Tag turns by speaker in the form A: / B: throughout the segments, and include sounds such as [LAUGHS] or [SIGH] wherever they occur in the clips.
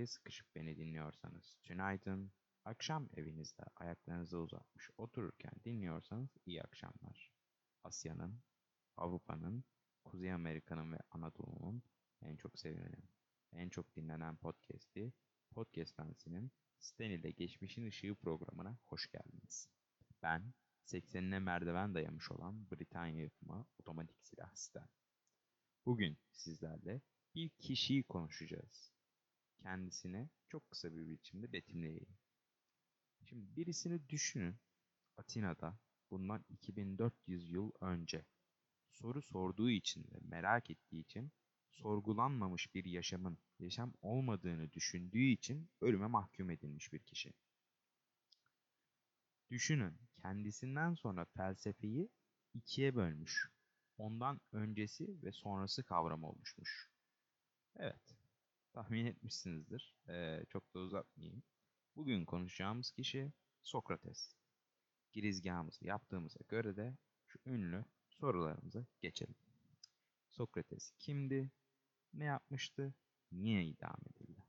A: trafiğe sıkışıp beni dinliyorsanız tünaydın. Akşam evinizde ayaklarınızı uzatmış otururken dinliyorsanız iyi akşamlar. Asya'nın, Avrupa'nın, Kuzey Amerika'nın ve Anadolu'nun en çok sevilen, en çok dinlenen podcast'i Podcast Dansi'nin Stan ile Geçmişin Işığı programına hoş geldiniz. Ben 80'ine merdiven dayamış olan Britanya yapımı otomatik silah Stan. Bugün sizlerle bir kişiyi konuşacağız. Kendisine çok kısa bir biçimde betimleyeyim. Şimdi birisini düşünün. Atina'da bundan 2400 yıl önce soru sorduğu için ve merak ettiği için sorgulanmamış bir yaşamın yaşam olmadığını düşündüğü için ölüme mahkum edilmiş bir kişi. Düşünün, kendisinden sonra felsefeyi ikiye bölmüş. Ondan öncesi ve sonrası kavramı oluşmuş. Evet, tahmin etmişsinizdir. Ee, çok da uzatmayayım. Bugün konuşacağımız kişi Sokrates. Girizgahımızı yaptığımıza göre de şu ünlü sorularımıza geçelim. Sokrates kimdi? Ne yapmıştı? Niye idam edildi?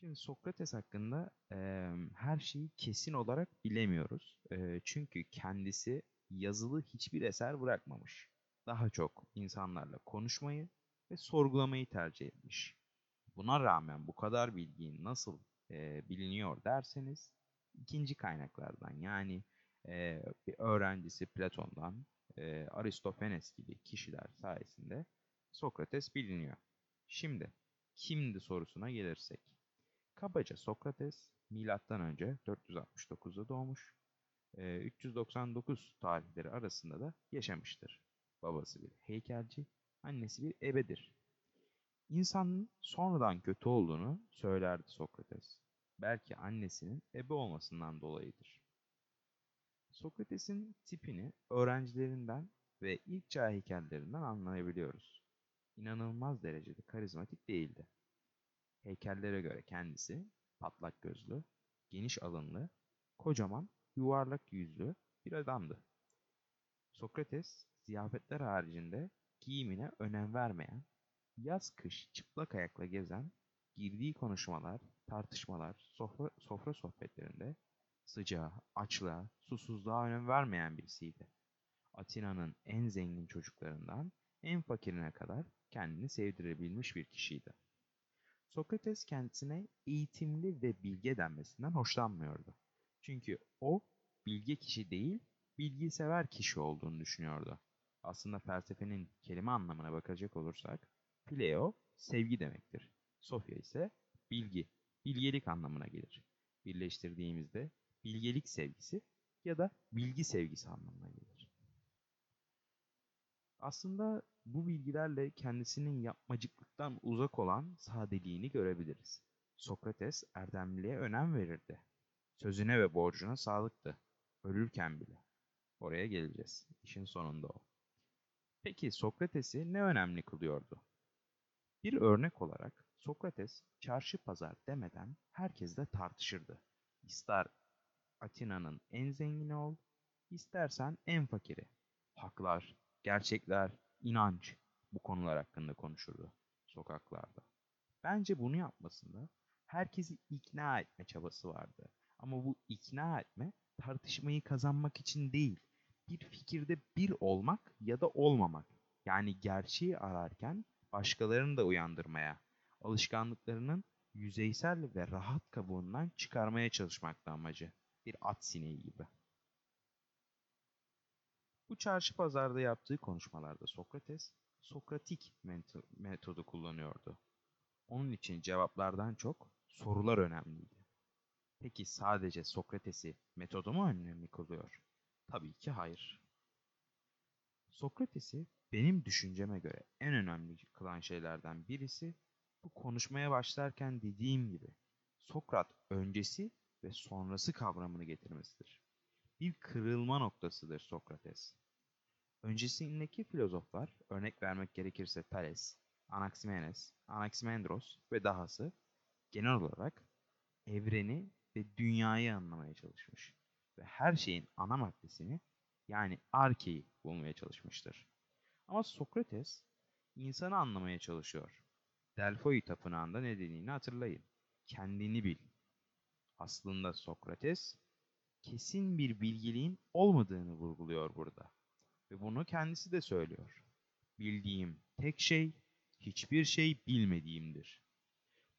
A: Şimdi Sokrates hakkında e, her şeyi kesin olarak bilemiyoruz. E, çünkü kendisi yazılı hiçbir eser bırakmamış. Daha çok insanlarla konuşmayı ve sorgulamayı tercih etmiş. Buna rağmen bu kadar bilgi nasıl e, biliniyor derseniz ikinci kaynaklardan yani e, bir öğrencisi Platon'dan, e, Aristofanes gibi kişiler sayesinde Sokrates biliniyor. Şimdi kimdi sorusuna gelirsek. Kabaca Sokrates milattan önce 469'da doğmuş. 399 tarihleri arasında da yaşamıştır. Babası bir heykelci, annesi bir ebedir. İnsanın sonradan kötü olduğunu söylerdi Sokrates. Belki annesinin ebe olmasından dolayıdır. Sokrates'in tipini öğrencilerinden ve ilk çağ heykellerinden anlayabiliyoruz. İnanılmaz derecede karizmatik değildi. Heykellere göre kendisi patlak gözlü, geniş alınlı, kocaman, yuvarlak yüzlü bir adamdı. Sokrates, ziyafetler haricinde giyimine önem vermeyen, yaz kış çıplak ayakla gezen, girdiği konuşmalar, tartışmalar, sofra, sofra sohbetlerinde sıcağa, açlığa, susuzluğa önem vermeyen birisiydi. Atina'nın en zengin çocuklarından en fakirine kadar kendini sevdirebilmiş bir kişiydi. Sokrates kendisine eğitimli ve bilge denmesinden hoşlanmıyordu. Çünkü o bilge kişi değil, bilgi sever kişi olduğunu düşünüyordu. Aslında felsefenin kelime anlamına bakacak olursak, phileo sevgi demektir. Sofya ise bilgi, bilgelik anlamına gelir. Birleştirdiğimizde bilgelik sevgisi ya da bilgi sevgisi anlamına gelir. Aslında bu bilgilerle kendisinin yapmacıklıktan uzak olan sadeliğini görebiliriz. Sokrates erdemliliğe önem verirdi. Sözüne ve borcuna sadıktı. Ölürken bile. Oraya geleceğiz. İşin sonunda o. Peki Sokrates'i ne önemli kılıyordu? Bir örnek olarak Sokrates çarşı pazar demeden herkesle tartışırdı. İster Atina'nın en zengini ol, istersen en fakiri. Haklar, gerçekler, inanç bu konular hakkında konuşurdu sokaklarda. Bence bunu yapmasında herkesi ikna etme çabası vardı. Ama bu ikna etme tartışmayı kazanmak için değil, bir fikirde bir olmak ya da olmamak. Yani gerçeği ararken başkalarını da uyandırmaya, alışkanlıklarının yüzeysel ve rahat kabuğundan çıkarmaya çalışmakta amacı. Bir at sineği gibi. Bu çarşı pazarda yaptığı konuşmalarda Sokrates, Sokratik metodu kullanıyordu. Onun için cevaplardan çok sorular önemliydi. Peki sadece Sokrates'i metodu mu önemli kılıyor? Tabii ki hayır. Sokrates'i benim düşünceme göre en önemli kılan şeylerden birisi bu konuşmaya başlarken dediğim gibi Sokrat öncesi ve sonrası kavramını getirmesidir. Bir kırılma noktasıdır Sokrates. Öncesindeki filozoflar, örnek vermek gerekirse Thales, Anaximenes, Anaximandros ve dahası Genel olarak evreni ve dünyayı anlamaya çalışmış ve her şeyin ana maddesini yani arkeyi bulmaya çalışmıştır. Ama Sokrates insanı anlamaya çalışıyor. Delfoi tapınağında ne dediğini hatırlayın. Kendini bil. Aslında Sokrates kesin bir bilgiliğin olmadığını vurguluyor burada. Ve bunu kendisi de söylüyor. Bildiğim tek şey hiçbir şey bilmediğimdir.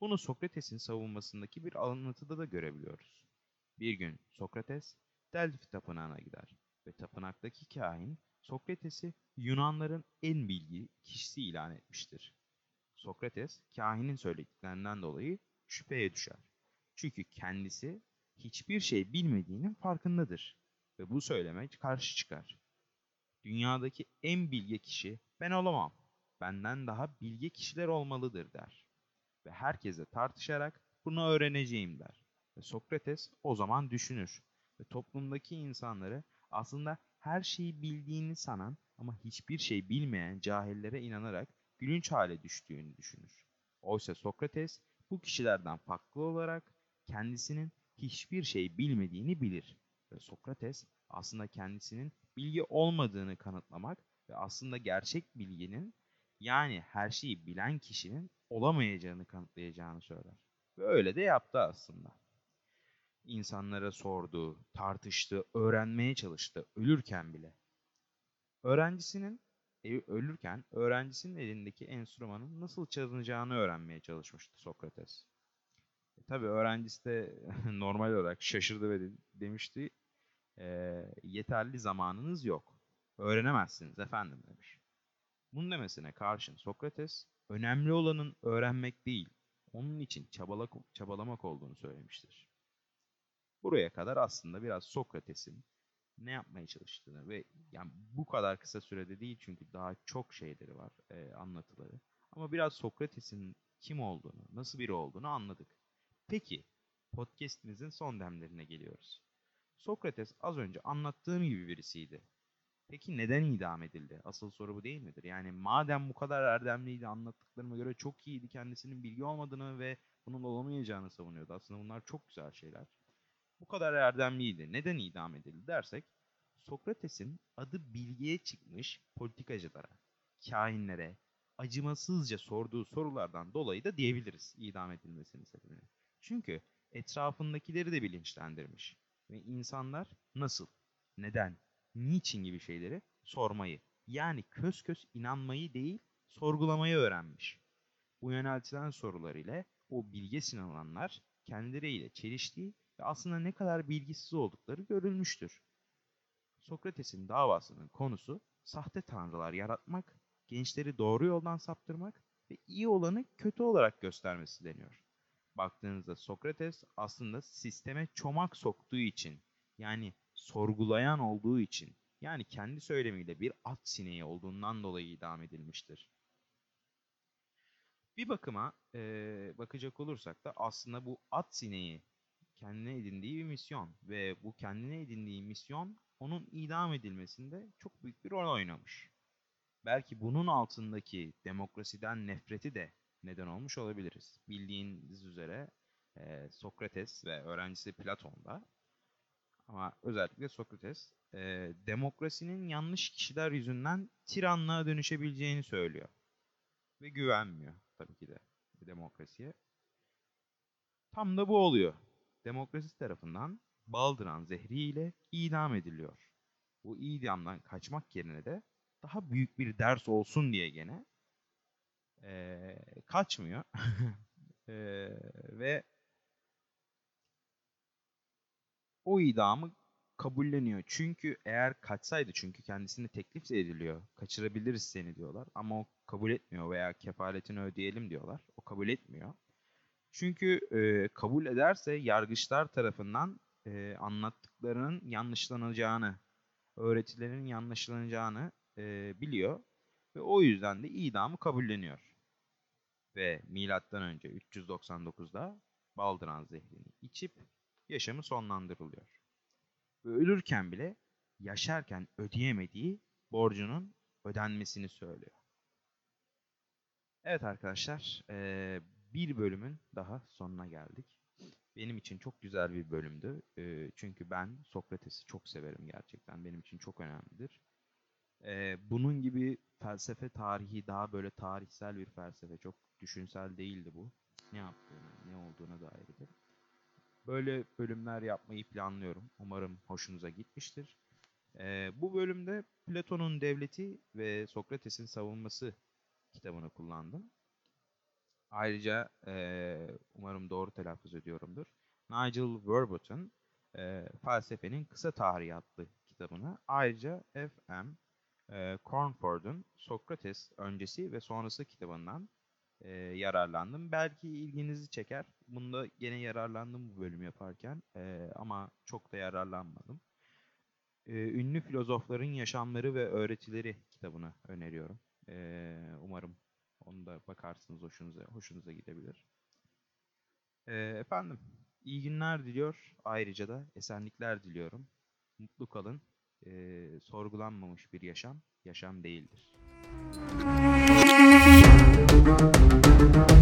A: Bunu Sokrates'in savunmasındaki bir anlatıda da görebiliyoruz. Bir gün Sokrates Delphi tapınağına gider ve tapınaktaki kahin Sokrates'i Yunanların en bilgi kişisi ilan etmiştir. Sokrates kahinin söylediklerinden dolayı şüpheye düşer. Çünkü kendisi hiçbir şey bilmediğinin farkındadır ve bu söyleme karşı çıkar. Dünyadaki en bilge kişi ben olamam. Benden daha bilge kişiler olmalıdır der. Ve herkese tartışarak bunu öğreneceğim der. Sokrates o zaman düşünür ve toplumdaki insanları aslında her şeyi bildiğini sanan ama hiçbir şey bilmeyen cahillere inanarak gülünç hale düştüğünü düşünür. Oysa Sokrates bu kişilerden farklı olarak kendisinin hiçbir şey bilmediğini bilir. Ve Sokrates aslında kendisinin bilgi olmadığını kanıtlamak ve aslında gerçek bilginin yani her şeyi bilen kişinin olamayacağını kanıtlayacağını söyler. Ve öyle de yaptı aslında. İnsanlara sordu, tartıştı, öğrenmeye çalıştı ölürken bile. Öğrencisinin e, ölürken öğrencisinin elindeki enstrümanın nasıl çalınacağını öğrenmeye çalışmıştı Sokrates. E, tabii öğrencisi de [LAUGHS] normal olarak şaşırdı ve de, demişti e, yeterli zamanınız yok. Öğrenemezsiniz efendim demiş. Bunun demesine karşın Sokrates önemli olanın öğrenmek değil, onun için çabalak, çabalamak olduğunu söylemiştir. Buraya kadar aslında biraz Sokrates'in ne yapmaya çalıştığını ve yani bu kadar kısa sürede değil çünkü daha çok şeyleri var e, anlatıları. Ama biraz Sokrates'in kim olduğunu, nasıl biri olduğunu anladık. Peki podcast'imizin son demlerine geliyoruz. Sokrates az önce anlattığım gibi birisiydi. Peki neden idam edildi? Asıl soru bu değil midir? Yani madem bu kadar erdemliydi, anlattıklarıma göre çok iyiydi, kendisinin bilgi olmadığını ve bunun olamayacağını savunuyordu. Aslında bunlar çok güzel şeyler. Bu kadar erdemliydi. Neden idam edildi dersek, Sokrates'in adı bilgiye çıkmış politikacılara, kahinlere, acımasızca sorduğu sorulardan dolayı da diyebiliriz idam edilmesinin sebebini. Çünkü etrafındakileri de bilinçlendirmiş ve insanlar nasıl, neden, niçin gibi şeyleri sormayı yani köz köz inanmayı değil sorgulamayı öğrenmiş. Bu yöneltilen sorular ile o bilge sınananlar kendileriyle çeliştiği aslında ne kadar bilgisiz oldukları görülmüştür. Sokrates'in davasının konusu sahte tanrılar yaratmak, gençleri doğru yoldan saptırmak ve iyi olanı kötü olarak göstermesi deniyor. Baktığınızda Sokrates aslında sisteme çomak soktuğu için yani sorgulayan olduğu için yani kendi söylemiyle bir at sineği olduğundan dolayı idam edilmiştir. Bir bakıma e, bakacak olursak da aslında bu at sineği kendine edindiği bir misyon ve bu kendine edindiği misyon onun idam edilmesinde çok büyük bir rol oynamış. Belki bunun altındaki demokrasiden nefreti de neden olmuş olabiliriz. Bildiğiniz üzere e, Sokrates ve öğrencisi Platon'da ama özellikle Sokrates e, demokrasinin yanlış kişiler yüzünden tiranlığa dönüşebileceğini söylüyor. Ve güvenmiyor tabii ki de demokrasiye. Tam da bu oluyor. Demokrasi tarafından baldıran zehriyle idam ediliyor. Bu idamdan kaçmak yerine de daha büyük bir ders olsun diye gene e, kaçmıyor. [LAUGHS] e, ve o idamı kabulleniyor. Çünkü eğer kaçsaydı çünkü kendisine teklif ediliyor. Kaçırabiliriz seni diyorlar. Ama o kabul etmiyor veya kefaletini ödeyelim diyorlar. O kabul etmiyor. Çünkü e, kabul ederse yargıçlar tarafından e, anlattıklarının yanlışlanacağını, öğretilerin yanlışlanacağını e, biliyor ve o yüzden de idamı kabulleniyor. Ve milattan önce 399'da baldıran zehrini içip yaşamı sonlandırılıyor. Ve ölürken bile yaşarken ödeyemediği borcunun ödenmesini söylüyor. Evet arkadaşlar, bir bölümün daha sonuna geldik. Benim için çok güzel bir bölümdü. Ee, çünkü ben Sokrates'i çok severim gerçekten. Benim için çok önemlidir. Ee, bunun gibi felsefe tarihi daha böyle tarihsel bir felsefe. Çok düşünsel değildi bu. Ne yaptığını, ne olduğuna dairdi. Böyle bölümler yapmayı planlıyorum. Umarım hoşunuza gitmiştir. Ee, bu bölümde Platon'un Devleti ve Sokrates'in Savunması kitabını kullandım. Ayrıca e, umarım doğru telaffuz ediyorumdur. Nigel Verboten e, Felsefenin Kısa Tarihi adlı kitabını ayrıca F.M. E, Cornford'un Sokrates öncesi ve sonrası kitabından e, yararlandım. Belki ilginizi çeker. Bunda gene yararlandım bu bölüm yaparken e, ama çok da yararlanmadım. E, ünlü filozofların yaşamları ve öğretileri kitabını öneriyorum. E, umarım onu da bakarsınız hoşunuza hoşunuza gidebilir. E, efendim iyi günler diliyor. Ayrıca da esenlikler diliyorum. Mutlu kalın. E, sorgulanmamış bir yaşam yaşam değildir. You.